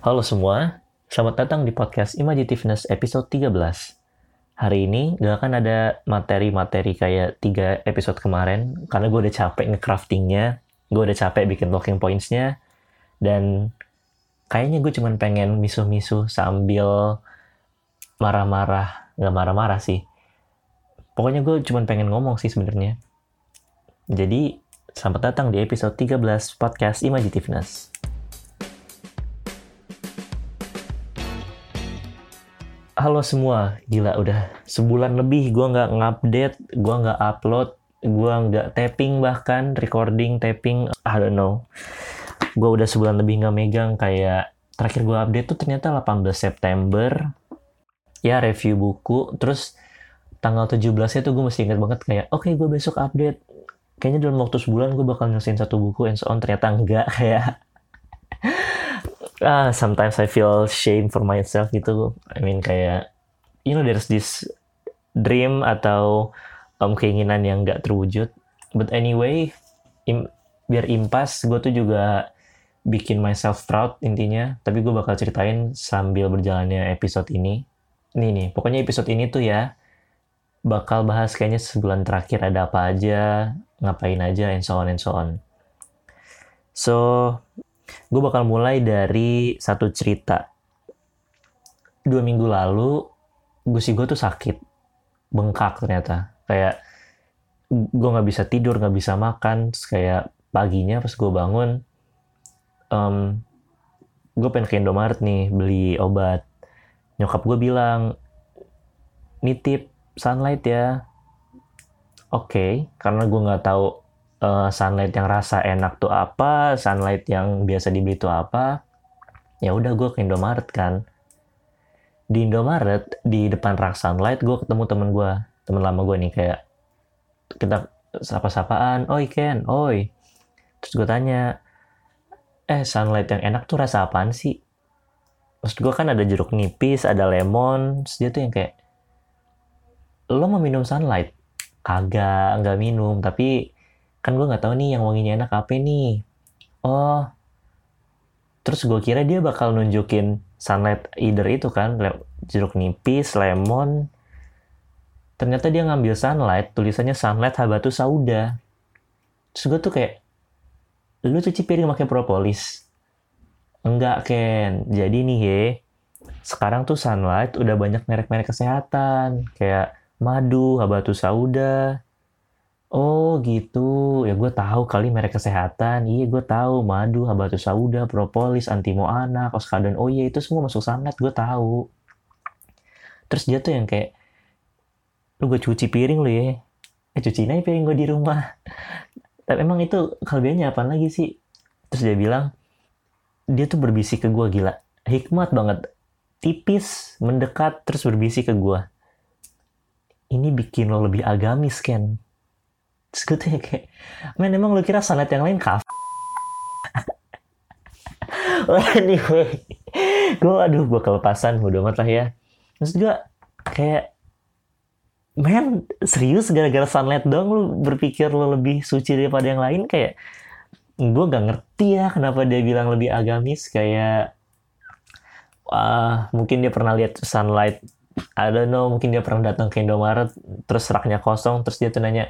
Halo semua, selamat datang di podcast Imagitiveness episode 13. Hari ini gak akan ada materi-materi kayak tiga episode kemarin, karena gue udah capek nge-craftingnya, gue udah capek bikin talking points-nya, dan kayaknya gue cuman pengen misuh-misuh sambil marah-marah, gak marah-marah sih. Pokoknya gue cuman pengen ngomong sih sebenarnya. Jadi, selamat datang di episode 13 podcast Imagitiveness. Halo semua, gila udah sebulan lebih gue nggak ngupdate, gue nggak upload, gue nggak tapping bahkan recording tapping, I don't know. Gue udah sebulan lebih nggak megang kayak terakhir gue update tuh ternyata 18 September. Ya review buku, terus tanggal 17 nya tuh gue masih inget banget kayak oke okay, gue besok update. Kayaknya dalam waktu sebulan gue bakal nyelesain satu buku and so on ternyata enggak kayak ah sometimes I feel shame for myself gitu. I mean kayak you know there's this dream atau um, keinginan yang gak terwujud. But anyway im, biar impas gue tuh juga bikin myself proud intinya. Tapi gue bakal ceritain sambil berjalannya episode ini. Nih nih pokoknya episode ini tuh ya bakal bahas kayaknya sebulan terakhir ada apa aja ngapain aja and so on and so on. So gue bakal mulai dari satu cerita. Dua minggu lalu, gusi gue tuh sakit. Bengkak ternyata. Kayak gue nggak bisa tidur, nggak bisa makan. Terus kayak paginya pas gue bangun, um, gue pengen ke Indomaret nih, beli obat. Nyokap gue bilang, nitip sunlight ya. Oke, okay, karena gue nggak tahu uh, sunlight yang rasa enak tuh apa, sunlight yang biasa dibeli tuh apa. Ya udah gue ke Indomaret kan. Di Indomaret di depan rak sunlight gue ketemu temen gue, temen lama gue nih kayak kita sapa-sapaan, oi Ken, oi. Terus gue tanya, eh sunlight yang enak tuh rasa apaan sih? Maksud gue kan ada jeruk nipis, ada lemon, terus dia tuh yang kayak, lo mau minum sunlight? Kagak, nggak minum, tapi kan gue nggak tahu nih yang wanginya enak apa nih. Oh terus gue kira dia bakal nunjukin sunlight either itu kan jeruk nipis lemon. Ternyata dia ngambil sunlight tulisannya sunlight habatus sauda. Terus gue tuh kayak lu cuci piring pakai propolis. Enggak Ken. Jadi nih he sekarang tuh sunlight udah banyak merek-merek kesehatan kayak madu habatus sauda Oh gitu, ya gue tahu kali merek kesehatan. Iya gue tahu madu, habatus sauda, propolis, antimo anak, oskadon. Oh iya itu semua masuk sanat, gue tahu. Terus dia tuh yang kayak, lu gue cuci piring lu ya. Eh cuci aja piring gue di rumah. Tapi emang itu kelebihannya apa lagi sih? Terus dia bilang, dia tuh berbisik ke gue gila. Hikmat banget. Tipis, mendekat, terus berbisik ke gue. Ini bikin lo lebih agamis, Ken Terus gue tuh ya kayak, men emang lu kira salat yang lain kaf? anyway, gue aduh gue kelepasan, udah amat lah ya. Maksud gue kayak, men serius gara-gara sunlight dong lu berpikir lu lebih suci daripada yang lain kayak gue gak ngerti ya kenapa dia bilang lebih agamis kayak wah mungkin dia pernah lihat sunlight I don't know mungkin dia pernah datang ke Indomaret terus raknya kosong terus dia tuh nanya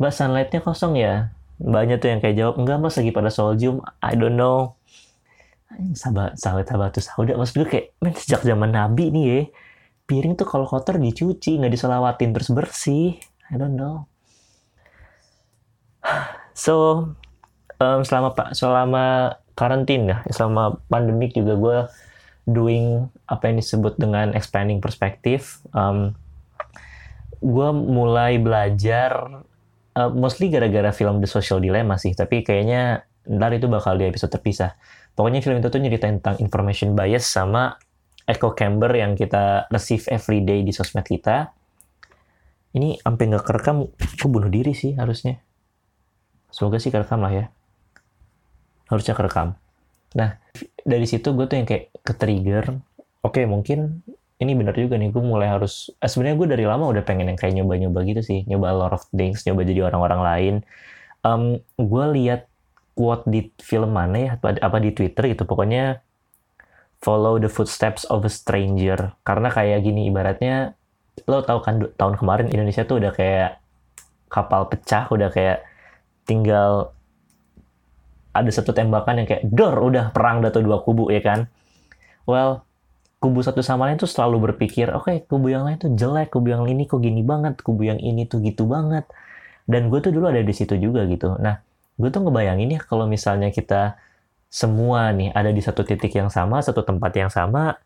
Mbak sunlightnya kosong ya? Mbaknya tuh yang kayak jawab, enggak mas lagi pada soljum, I don't know. Sahabat, sahabat, sahabat tuh sauda. Maksud gue kayak, men sejak zaman Nabi nih ya, piring tuh kalau kotor dicuci, nggak diselawatin terus bersih. I don't know. So, um, selama pak selama karantin ya, selama pandemik juga gue doing apa yang disebut dengan expanding perspective. Um, gue mulai belajar uh, mostly gara-gara film The Social Dilemma sih, tapi kayaknya ntar itu bakal di episode terpisah. Pokoknya film itu tuh nyeritain tentang information bias sama echo chamber yang kita receive every day di sosmed kita. Ini sampai nggak kerekam, aku bunuh diri sih harusnya. Semoga sih kerekam lah ya. Harusnya kerekam. Nah, dari situ gue tuh yang kayak ke-trigger, oke okay, mungkin ini benar juga nih gue mulai harus eh, sebenarnya gue dari lama udah pengen yang kayak nyoba-nyoba gitu sih. Nyoba a lot of things nyoba jadi orang-orang lain. Um, gue lihat quote di film mana ya apa, apa di Twitter gitu pokoknya follow the footsteps of a stranger. Karena kayak gini ibaratnya lo tau kan tahun kemarin Indonesia tuh udah kayak kapal pecah udah kayak tinggal ada satu tembakan yang kayak dor udah perang datu dua kubu ya kan? Well kubu satu sama lain tuh selalu berpikir oke okay, kubu yang lain tuh jelek kubu yang ini kok gini banget kubu yang ini tuh gitu banget. Dan gue tuh dulu ada di situ juga gitu. Nah gue tuh ngebayangin ya kalau misalnya kita semua nih ada di satu titik yang sama satu tempat yang sama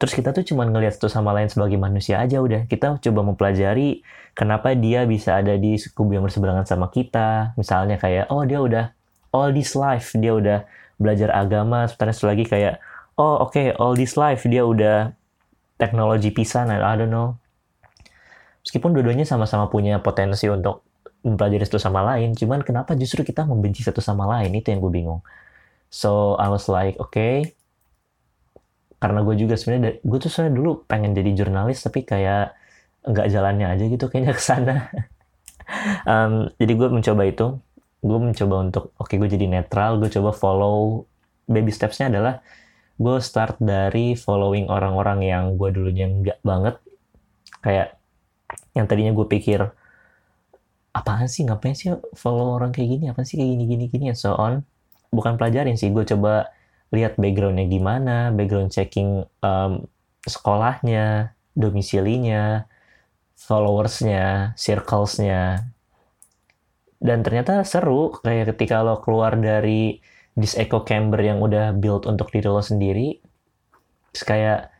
terus kita tuh cuma ngelihat satu sama lain sebagai manusia aja udah. Kita coba mempelajari kenapa dia bisa ada di kubu yang berseberangan sama kita. Misalnya kayak oh dia udah all this life dia udah belajar agama. Setelah lagi kayak oh oke okay, all this life dia udah teknologi pisan I don't know. Meskipun dua-duanya sama-sama punya potensi untuk mempelajari satu sama lain cuman kenapa justru kita membenci satu sama lain? Itu yang gue bingung. So I was like oke. Okay. karena gue juga sebenarnya gue tuh sebenarnya dulu pengen jadi jurnalis tapi kayak nggak jalannya aja gitu kayaknya ke sana. Um, jadi gue mencoba itu. Gue mencoba untuk oke okay, gue jadi netral gue coba follow. Baby stepsnya adalah gue start dari following orang-orang yang gue dulunya nggak banget. Kayak yang tadinya gue pikir apaan sih ngapain sih follow orang kayak gini? Apa sih kayak gini gini gini? So on. Bukan pelajarin sih gue coba lihat backgroundnya gimana background checking um, sekolahnya domisilinya followersnya circlesnya. Dan ternyata seru kayak ketika lo keluar dari this echo chamber yang udah build untuk diri lo sendiri terus kayak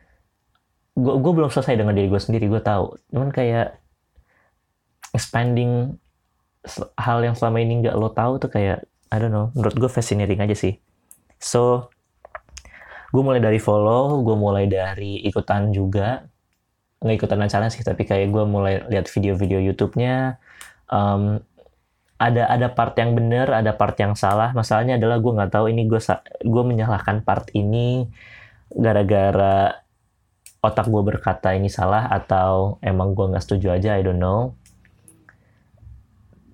gue gue belum selesai dengan diri gue sendiri gue tahu. Cuman kayak expanding hal yang selama ini nggak lo tahu tuh kayak I don't know menurut gue fascinating aja sih. So gue mulai dari follow gue mulai dari ikutan juga. Nggak ikutan acara sih tapi kayak gue mulai lihat video-video YouTube-nya um, ada ada part yang benar, ada part yang salah. Masalahnya adalah gue nggak tahu ini gue gue menyalahkan part ini gara-gara otak gue berkata ini salah atau emang gue nggak setuju aja, I don't know.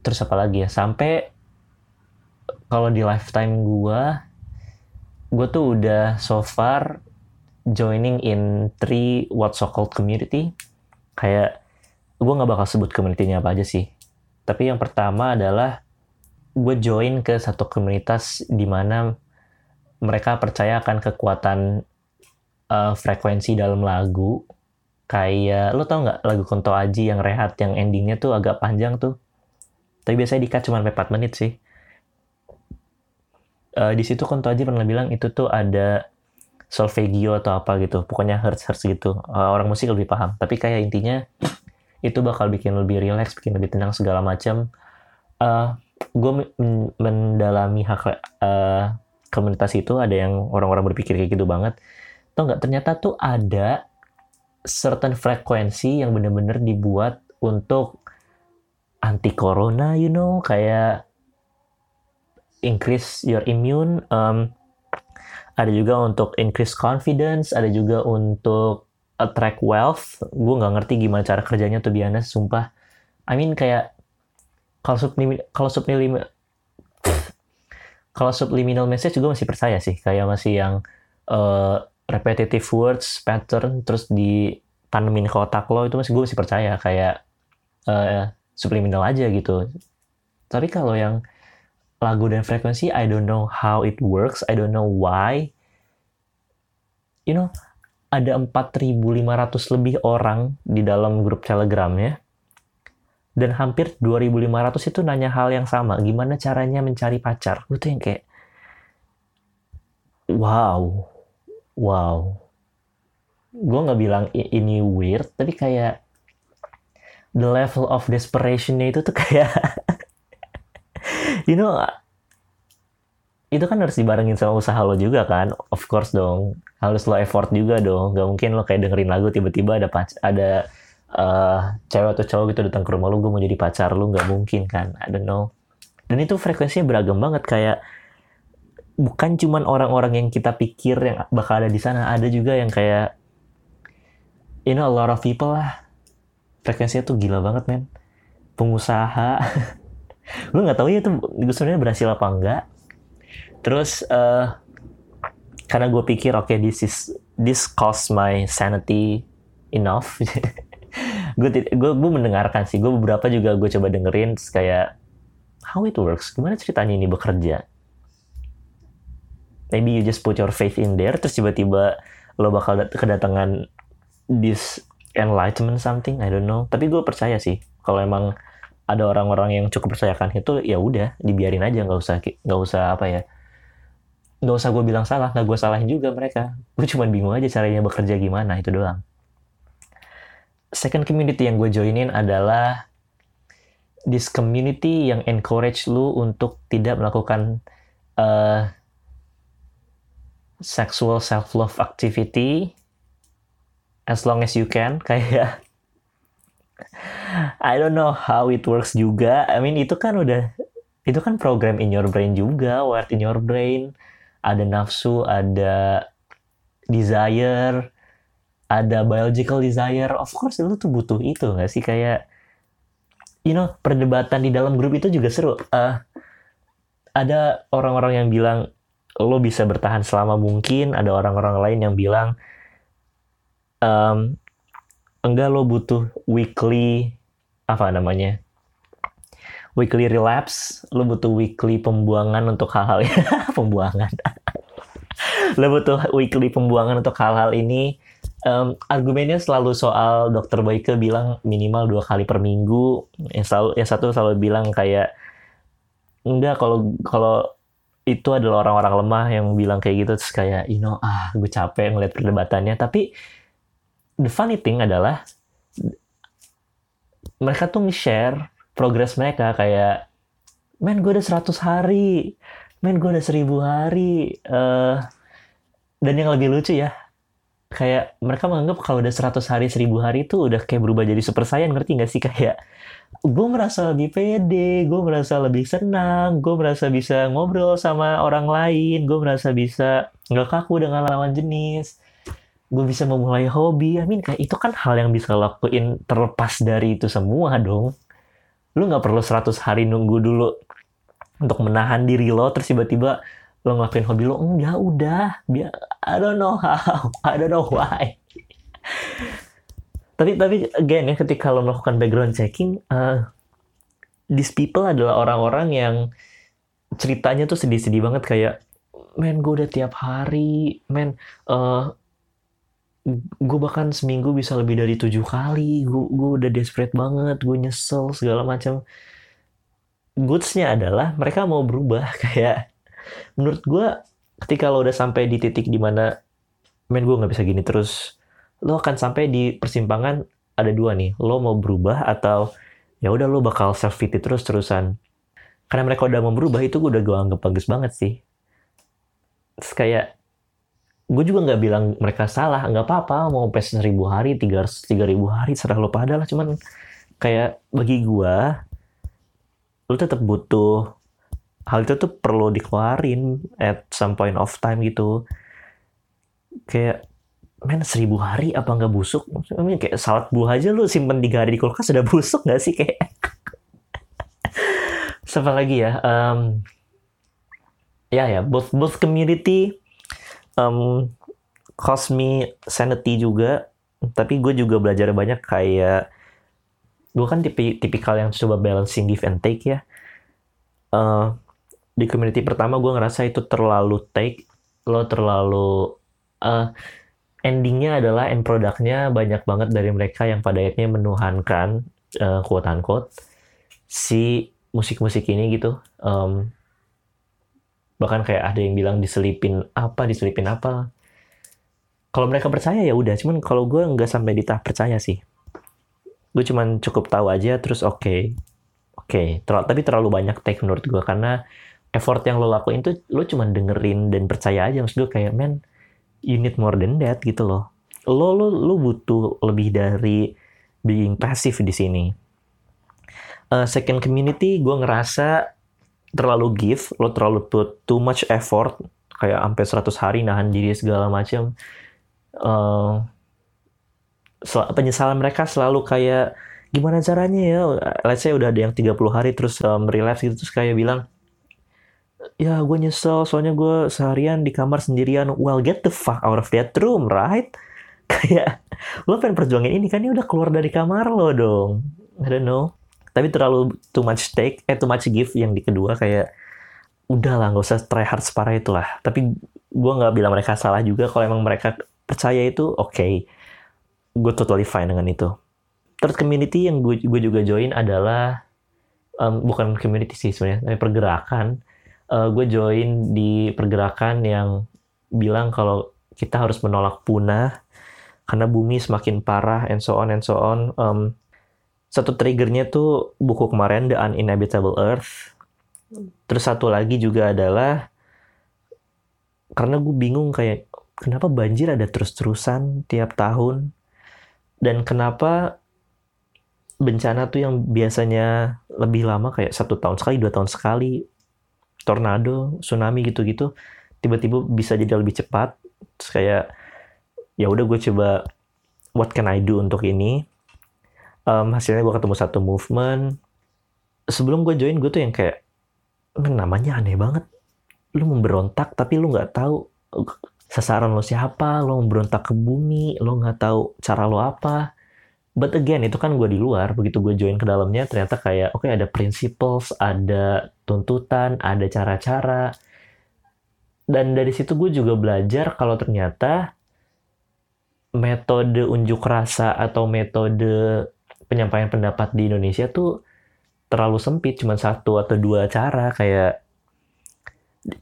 Terus apa lagi ya? Sampai kalau di lifetime gue, gue tuh udah so far joining in three what so called community. Kayak gue nggak bakal sebut community-nya apa aja sih tapi yang pertama adalah gue join ke satu komunitas di mana mereka percaya akan kekuatan uh, frekuensi dalam lagu. Kayak lo tau nggak lagu Kunto Aji yang rehat yang endingnya tuh agak panjang tuh. Tapi biasanya dikat cuma 4 menit sih. Uh, di situ Kunto Aji pernah bilang itu tuh ada solfeggio atau apa gitu. Pokoknya hertz hertz gitu. Uh, orang musik lebih paham. Tapi kayak intinya itu bakal bikin lebih rileks, bikin lebih tenang segala macam. Uh, eh, gue men mendalami hak uh, komunitas itu ada yang orang-orang berpikir kayak gitu banget. Tau nggak ternyata tuh ada certain frekuensi yang bener-bener dibuat untuk anti corona, you know, kayak increase your immune. Um, ada juga untuk increase confidence, ada juga untuk attract wealth gue nggak ngerti gimana cara kerjanya tuh biasa sumpah. I mean kayak kalau subliminal kalau subliminal kalau subliminal message gue masih percaya sih. Kayak masih yang uh, repetitive words pattern terus ditanemin ke otak lo itu masih gue masih percaya. Kayak uh, subliminal aja gitu. Tapi kalau yang lagu dan frekuensi I don't know how it works I don't know why. You know ada 4.500 lebih orang di dalam grup Telegramnya dan hampir 2.500 itu nanya hal yang sama. Gimana caranya mencari pacar? Gue tuh yang kayak wow wow. Gue nggak bilang ini weird tapi kayak the level of desperationnya itu tuh kayak you know itu kan harus dibarengin sama usaha lo juga kan? Of course dong. Harus lo effort juga dong. Gak mungkin lo kayak dengerin lagu tiba-tiba ada pac ada uh, cewek atau cowok gitu datang ke rumah lo gue mau jadi pacar lo. Nggak mungkin kan? I don't know. Dan itu frekuensinya beragam banget. Kayak bukan cuman orang-orang yang kita pikir yang bakal ada di sana. Ada juga yang kayak you know a lot of people lah. Frekuensinya tuh gila banget men. Pengusaha. Gue nggak tahu ya itu sebenarnya berhasil apa enggak terus uh, karena gue pikir oke okay, this is this cost my sanity enough. Gue gue gue mendengarkan sih. Gue beberapa juga gue coba dengerin kayak how it works? Gimana ceritanya ini bekerja? Maybe you just put your faith in there terus tiba-tiba lo bakal kedatangan this enlightenment something I don't know. Tapi gue percaya sih kalau emang ada orang-orang yang cukup percayakan itu ya udah dibiarin aja nggak usah nggak usah apa ya nggak usah gue bilang salah nggak gue salahin juga mereka. Gue cuma bingung aja caranya bekerja gimana itu doang. Second community yang gue joinin adalah this community yang encourage lu untuk tidak melakukan uh, sexual self love activity as long as you can kayak I don't know how it works juga. I mean itu kan udah itu kan program in your brain juga wired in your brain ada nafsu, ada desire, ada biological desire. Of course lu tuh butuh itu nggak sih kayak you know perdebatan di dalam grup itu juga seru. Uh, ada orang-orang yang bilang lo bisa bertahan selama mungkin, ada orang-orang lain yang bilang um, enggak lo butuh weekly apa namanya weekly relapse, lo butuh weekly pembuangan untuk hal-hal pembuangan. lo butuh weekly pembuangan untuk hal-hal ini. Um, argumennya selalu soal dokter Boyke bilang minimal dua kali per minggu. Yang selalu, yang satu selalu bilang kayak enggak kalau kalau itu adalah orang-orang lemah yang bilang kayak gitu terus kayak you know ah gue capek ngeliat perdebatannya tapi the funny thing adalah mereka tuh nge-share progres mereka kayak men gue udah 100 hari. Men gue udah 1000 hari. Uh, dan yang lebih lucu ya kayak mereka menganggap kalau udah 100 hari 1000 hari itu udah kayak berubah jadi super saiyan ngerti gak sih? Kayak gue merasa lebih pede gue merasa lebih senang gue merasa bisa ngobrol sama orang lain gue merasa bisa nggak kaku dengan lawan jenis gue bisa memulai hobi. I mean kayak itu kan hal yang bisa lakuin terlepas dari itu semua dong lu nggak perlu 100 hari nunggu dulu untuk menahan diri lo terus tiba-tiba lo ngelakuin hobi lo enggak udah. Biar I don't know how. I don't know why. Tapi tapi again ya ketika lo melakukan background checking uh, these people adalah orang-orang yang ceritanya tuh sedih-sedih banget. Kayak men gue udah tiap hari. Men uh, gue bahkan seminggu bisa lebih dari tujuh kali. Gue udah desperate banget gue nyesel segala macam. Goodsnya adalah mereka mau berubah. Kayak menurut gue ketika lo udah sampai di titik di mana main gue nggak bisa gini terus lo akan sampai di persimpangan ada dua nih. Lo mau berubah atau ya udah lo bakal self pity terus terusan karena mereka udah mau berubah itu gue udah gue anggap bagus banget sih. Terus kayak gue juga nggak bilang mereka salah nggak apa-apa mau pes seribu hari tiga tiga ribu hari serah lo pada lah. Cuman kayak bagi gue lo tetap butuh hal itu tuh perlu dikeluarin at some point of time gitu. Kayak men seribu hari apa nggak busuk? Mean, kayak salad buah aja lo simpen tiga hari di kulkas sudah busuk nggak sih kayak? Siapa lagi ya? Um, ya ya both both community um, cost me sanity juga. Tapi gue juga belajar banyak kayak gue kan tipi, tipikal yang coba balancing give and take ya. Uh, di community pertama gue ngerasa itu terlalu take lo terlalu uh, endingnya adalah end produknya banyak banget dari mereka yang pada akhirnya menuhankan uh, quote unquote si musik-musik ini gitu. Um, bahkan kayak ada yang bilang diselipin apa diselipin apa kalau mereka percaya ya udah cuman kalau gue nggak sampai di tahap percaya sih gue cuman cukup tahu aja terus oke okay. oke okay. Tapi terlalu banyak take menurut gue karena effort yang lo lakuin tuh lo cuman dengerin dan percaya aja maksud gue kayak man you need more than that gitu loh lo lo lo butuh lebih dari being passive di sini uh, second community gue ngerasa terlalu give, lo terlalu put too much effort, kayak sampai 100 hari nahan diri segala macam. Uh, penyesalan mereka selalu kayak gimana caranya ya? Let's say udah ada yang 30 hari terus um, relapse gitu terus kayak bilang ya gue nyesel soalnya gue seharian di kamar sendirian. Well get the fuck out of that room right? Kayak lo pengen perjuangin ini kan ini udah keluar dari kamar lo dong. I don't know tapi terlalu too much take eh too much give yang di kedua kayak udah lah nggak usah try hard separah itulah tapi gue nggak bilang mereka salah juga kalau emang mereka percaya itu oke okay. gue totally fine dengan itu terus community yang gue, gue juga join adalah um, bukan community sih sebenarnya tapi pergerakan uh, gue join di pergerakan yang bilang kalau kita harus menolak punah karena bumi semakin parah and so on and so on. Um, satu triggernya tuh buku kemarin The Uninhabitable Earth. Terus satu lagi juga adalah karena gue bingung kayak kenapa banjir ada terus-terusan tiap tahun? Dan kenapa bencana tuh yang biasanya lebih lama kayak satu tahun sekali dua tahun sekali tornado tsunami gitu-gitu tiba-tiba bisa jadi lebih cepat. Terus kayak ya udah gue coba what can I do untuk ini um, hasilnya gue ketemu satu movement. Sebelum gue join gue tuh yang kayak namanya aneh banget. Lu memberontak tapi lu nggak tahu sasaran lo siapa lo memberontak ke bumi lo nggak tahu cara lo apa. But again itu kan gue di luar. Begitu gue join ke dalamnya ternyata kayak oke okay, ada principles ada tuntutan ada cara-cara. Dan dari situ gue juga belajar kalau ternyata metode unjuk rasa atau metode penyampaian pendapat di Indonesia tuh terlalu sempit, cuma satu atau dua cara kayak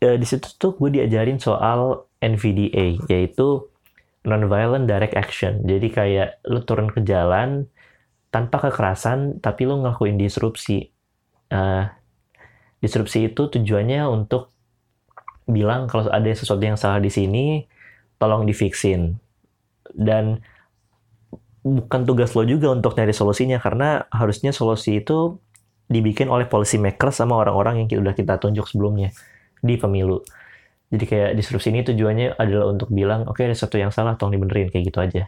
e, di situ tuh gue diajarin soal NVDA yaitu nonviolent direct action. Jadi kayak lu turun ke jalan tanpa kekerasan tapi lu ngelakuin disrupsi. Uh, disrupsi itu tujuannya untuk bilang kalau ada sesuatu yang salah di sini tolong difiksin dan bukan tugas lo juga untuk nyari solusinya karena harusnya solusi itu dibikin oleh policy maker sama orang-orang yang udah kita tunjuk sebelumnya di pemilu. Jadi kayak disrupsi ini tujuannya adalah untuk bilang, oke okay, ada sesuatu yang salah, tolong dibenerin, kayak gitu aja.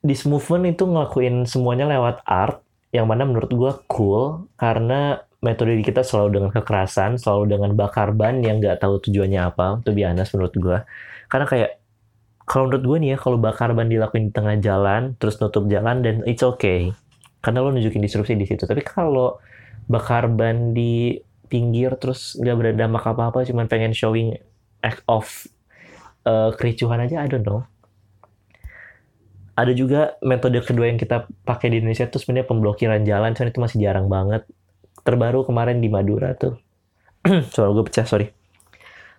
This movement itu ngelakuin semuanya lewat art, yang mana menurut gue cool, karena metode kita selalu dengan kekerasan, selalu dengan bakar ban yang nggak tahu tujuannya apa, itu biasa menurut gue. Karena kayak kalau menurut gue nih ya kalau bakar ban dilakuin di tengah jalan terus nutup jalan dan it's okay. Karena lo nunjukin disrupsi di situ. Tapi kalau bakar ban di pinggir terus nggak berdampak apa apa cuman pengen showing act of uh, kericuhan aja I don't know. Ada juga metode kedua yang kita pakai di Indonesia tuh sebenarnya pemblokiran jalan cuman itu masih jarang banget. Terbaru kemarin di Madura tuh. Suara gue pecah sorry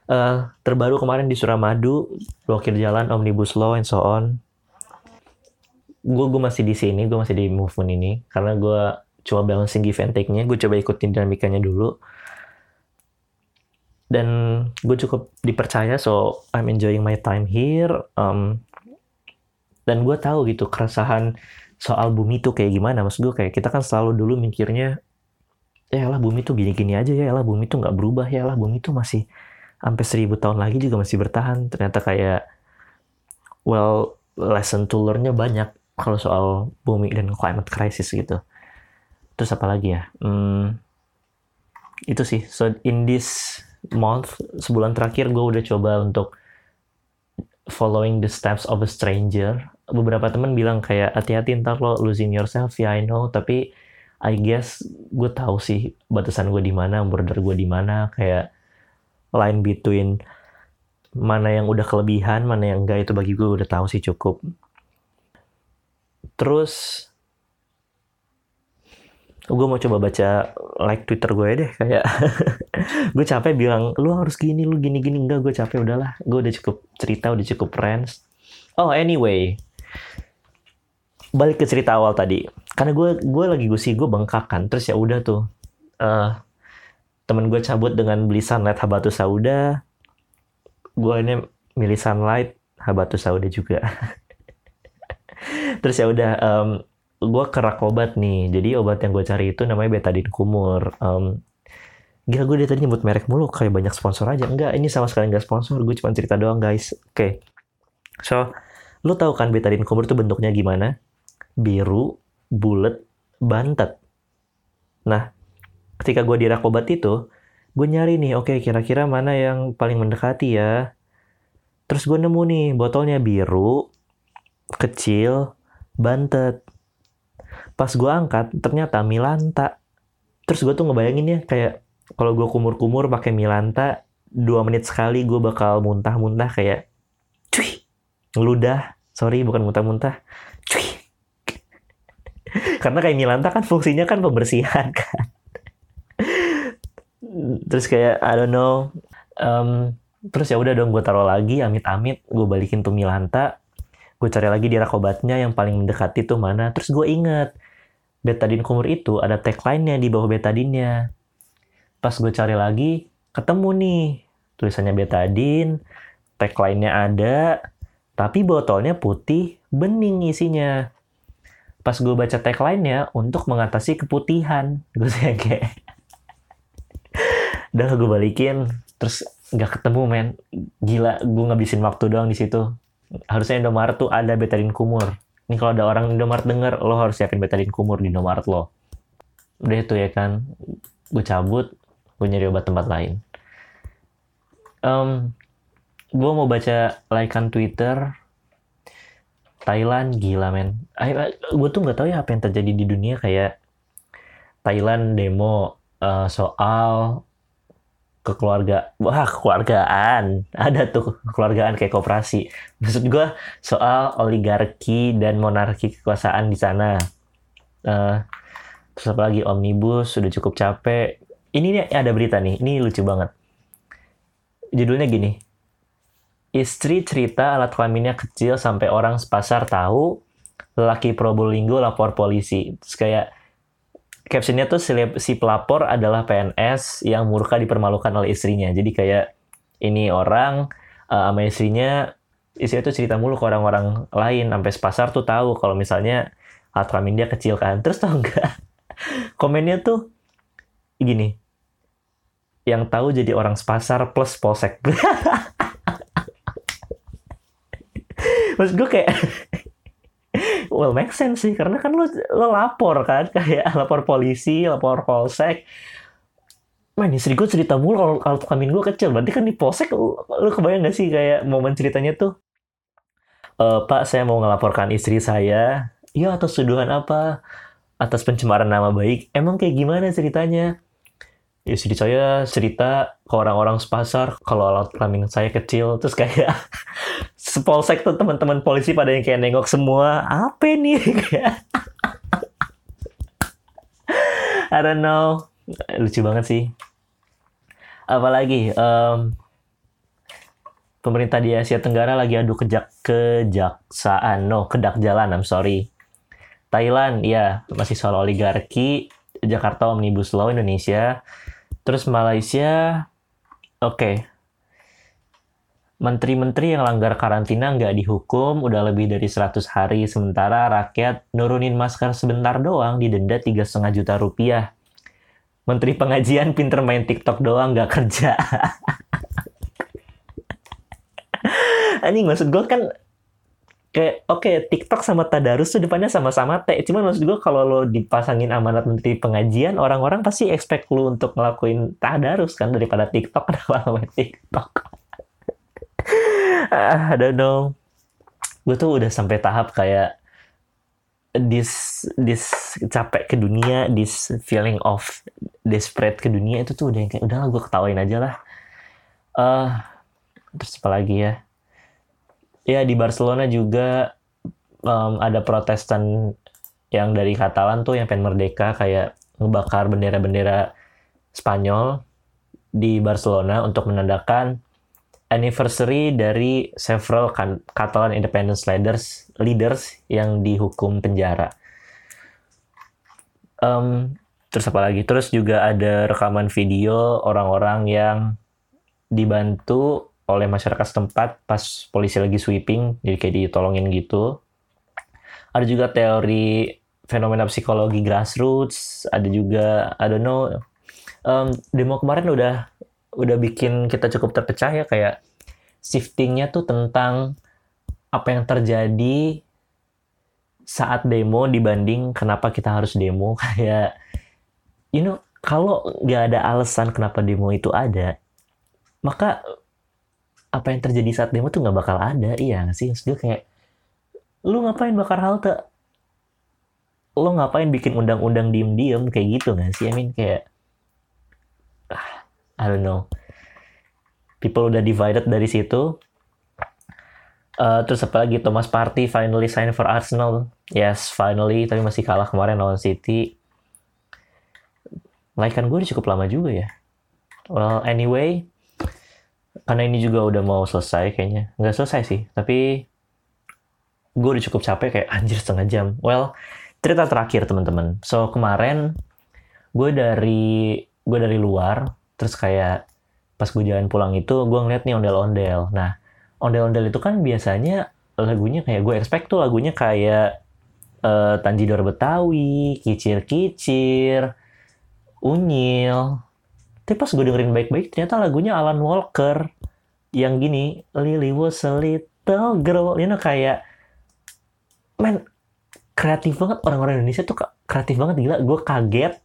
uh, terbaru kemarin di Suramadu blokir jalan omnibus law and so on. Gue gue masih di sini gue masih di movement ini karena gue coba balancing give and take-nya gue coba ikutin dinamikanya dulu. Dan gue cukup dipercaya so I'm enjoying my time here um, dan gue tahu gitu keresahan soal bumi itu kayak gimana. Maksud gue kayak kita kan selalu dulu mikirnya ya lah bumi tuh gini-gini aja ya lah bumi tuh nggak berubah ya lah bumi tuh masih sampai seribu tahun lagi juga masih bertahan. Ternyata kayak well lesson to learn-nya banyak kalau soal bumi dan climate crisis gitu. Terus apa lagi ya? Hmm, itu sih. So in this month sebulan terakhir gue udah coba untuk following the steps of a stranger. Beberapa teman bilang kayak hati-hati ntar lo losing yourself. Ya I know. Tapi I guess gue tahu sih batasan gue di mana border gue di mana. Kayak line between mana yang udah kelebihan, mana yang enggak itu bagi gue udah tahu sih cukup. Terus gue mau coba baca like Twitter gue deh kayak gue capek bilang lu harus gini lu gini gini. Enggak gue capek udahlah. Gue udah cukup cerita udah cukup friends. Oh anyway. Balik ke cerita awal tadi. Karena gue gue lagi gue sih gue bengkak kan. Terus ya udah tuh uh, temen gue cabut dengan beli sunlight habatus sauda. Gue ini milih sunlight habatus sauda juga. Terus ya udah um, gue kerak obat nih. Jadi obat yang gue cari itu namanya betadine kumur. Um, gila gue dari tadi nyebut merek mulu. Kayak banyak sponsor aja. Enggak ini sama sekali enggak sponsor. Gue cuma cerita doang guys. Oke. Okay. so lo tau kan betadine kumur itu bentuknya gimana? Biru bulat bantet. Nah ketika gue dirak obat itu gue nyari nih oke kira-kira mana yang paling mendekati ya. Terus gue nemu nih botolnya biru kecil bantet. Pas gue angkat ternyata Milanta. Terus gue tuh ngebayangin ya kayak kalau gue kumur-kumur pakai Milanta dua menit sekali gue bakal muntah-muntah kayak cuy ngeludah. Sorry bukan muntah-muntah. Cuy. Karena kayak Milanta kan fungsinya kan pembersihan kan terus kayak I don't know. Um, terus ya udah dong gue taruh lagi amit-amit gue balikin tuh Milanta. Gue cari lagi di rak obatnya yang paling mendekati tuh mana. Terus gue inget betadine kumur itu ada tagline-nya di bawah betadinnya pas gue cari lagi ketemu nih. Tulisannya betadine tagline-nya ada tapi botolnya putih bening isinya. Pas gue baca tagline-nya untuk mengatasi keputihan gue kayak udah gue balikin. Terus nggak ketemu men. Gila gue ngabisin waktu doang di situ. Harusnya Indomaret tuh ada betadine kumur. Ini kalau ada orang Indomaret denger lo harus siapin betadine kumur di Indomaret lo. Udah itu ya kan. Gue cabut gue nyari obat tempat lain. Um, gue mau baca likean Twitter. Thailand gila men. Gue tuh nggak tahu ya apa yang terjadi di dunia kayak Thailand demo uh, soal kekeluarga wah kekeluargaan. Ada tuh kekeluargaan kayak koperasi maksud gue soal oligarki dan monarki kekuasaan di sana. Uh, terus apa lagi? Omnibus sudah cukup capek. Ini nih ada berita nih ini lucu banget. Judulnya gini. Istri cerita alat kelaminnya kecil sampai orang sepasar tahu lelaki Probolinggo lapor polisi. Terus kayak captionnya tuh si, si pelapor adalah PNS yang murka dipermalukan oleh istrinya. Jadi kayak ini orang uh, sama istrinya, istrinya tuh cerita mulu ke orang-orang lain sampai sepasar tuh tahu kalau misalnya alat kelamin dia kecil kan. Terus tau enggak? Komennya tuh gini. Yang tahu jadi orang sepasar plus polsek. Maksud gue kayak well make sense sih karena kan lo lo lapor kan kayak lapor polisi lapor polsek Man, istri gue cerita mulu kalau kalau kelamin gue kecil. Berarti kan di polsek, lu, lu kebayang gak sih kayak momen ceritanya tuh? E, Pak, saya mau ngelaporkan istri saya. Ya, atas tuduhan apa? Atas pencemaran nama baik. Emang kayak gimana ceritanya? Ya, istri saya cerita ke orang-orang sepasar kalau alat kelamin saya kecil. Terus kayak sepolsek tuh teman-teman polisi pada yang kayak nengok semua apa nih I don't know. Lucu banget sih. Apalagi um, pemerintah di Asia Tenggara lagi adu kejak kejaksaan. No kedak jalan I'm sorry. Thailand ya masih soal oligarki. Jakarta Omnibus Law Indonesia terus Malaysia oke. Okay menteri-menteri yang langgar karantina nggak dihukum udah lebih dari 100 hari. Sementara rakyat nurunin masker sebentar doang didenda tiga setengah juta rupiah. Menteri pengajian pinter main TikTok doang nggak kerja. Anjing maksud gue kan kayak oke okay, TikTok sama Tadarus tuh depannya sama-sama T. Cuman maksud gue kalau lo dipasangin amanat menteri pengajian orang-orang pasti expect lo untuk ngelakuin Tadarus kan daripada TikTok. Kenapa main TikTok. I don't know. Gue tuh udah sampai tahap kayak this this capek ke dunia this feeling of desperate ke dunia itu tuh udah yang kayak udahlah gue ketawain aja lah. Uh, terus apa lagi ya ya di Barcelona juga um, ada protestan yang dari Katalan tuh yang pengen merdeka kayak ngebakar bendera-bendera Spanyol di Barcelona untuk menandakan anniversary dari several Catalan independence leaders leaders yang dihukum penjara. Um, terus apa lagi? Terus juga ada rekaman video orang-orang yang dibantu oleh masyarakat setempat pas polisi lagi sweeping, jadi kayak ditolongin gitu. Ada juga teori fenomena psikologi grassroots, ada juga I don't know. Um, demo kemarin udah udah bikin kita cukup terpecah ya kayak shiftingnya tuh tentang apa yang terjadi saat demo dibanding kenapa kita harus demo kayak you know kalau nggak ada alasan kenapa demo itu ada maka apa yang terjadi saat demo tuh nggak bakal ada. Iya nggak sih? Maksud gue kayak lu ngapain bakar halte? Lo ngapain bikin undang-undang diem-diem? Kayak gitu nggak sih? I mean kayak ah, I don't know. People udah divided dari situ. Uh, terus apa lagi? Thomas Partey finally sign for Arsenal. Yes, finally. Tapi masih kalah kemarin lawan City. Laikan gue udah cukup lama juga ya. Well, anyway, karena ini juga udah mau selesai kayaknya. Nggak selesai sih, tapi gue udah cukup capek kayak anjir setengah jam. Well, cerita terakhir teman-teman. So kemarin gue dari gue dari luar, terus kayak pas gue jalan pulang itu gue ngeliat nih ondel-ondel. Nah, ondel-ondel itu kan biasanya lagunya kayak gue expect tuh lagunya kayak uh, Tanjidor Betawi, Kicir-Kicir, Unyil. Tapi pas gue dengerin baik-baik ternyata lagunya Alan Walker yang gini, Lily was a little girl, you know kayak men kreatif banget. Orang-orang Indonesia tuh kreatif banget gila. Gue kaget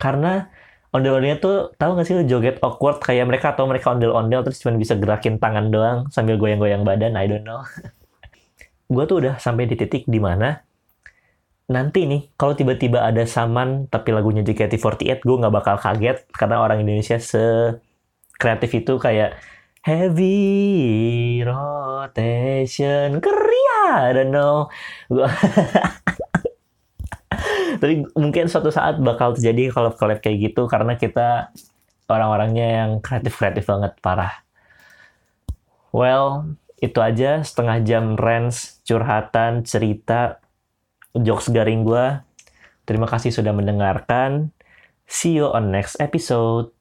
karena ondel-ondelnya tuh tahu gak sih joget awkward kayak mereka atau mereka ondel-ondel terus cuma bisa gerakin tangan doang sambil goyang-goyang badan? I don't know. Gue tuh udah sampai di titik di mana nanti nih kalau tiba-tiba ada saman tapi lagunya JKT48 gue nggak bakal kaget karena orang Indonesia se kreatif itu kayak heavy rotation keria I don't know tapi mungkin suatu saat bakal terjadi kalau collab kayak gitu karena kita orang-orangnya yang kreatif-kreatif banget parah. Well, itu aja setengah jam rants, curhatan, cerita, jokes garing gue. Terima kasih sudah mendengarkan. See you on next episode.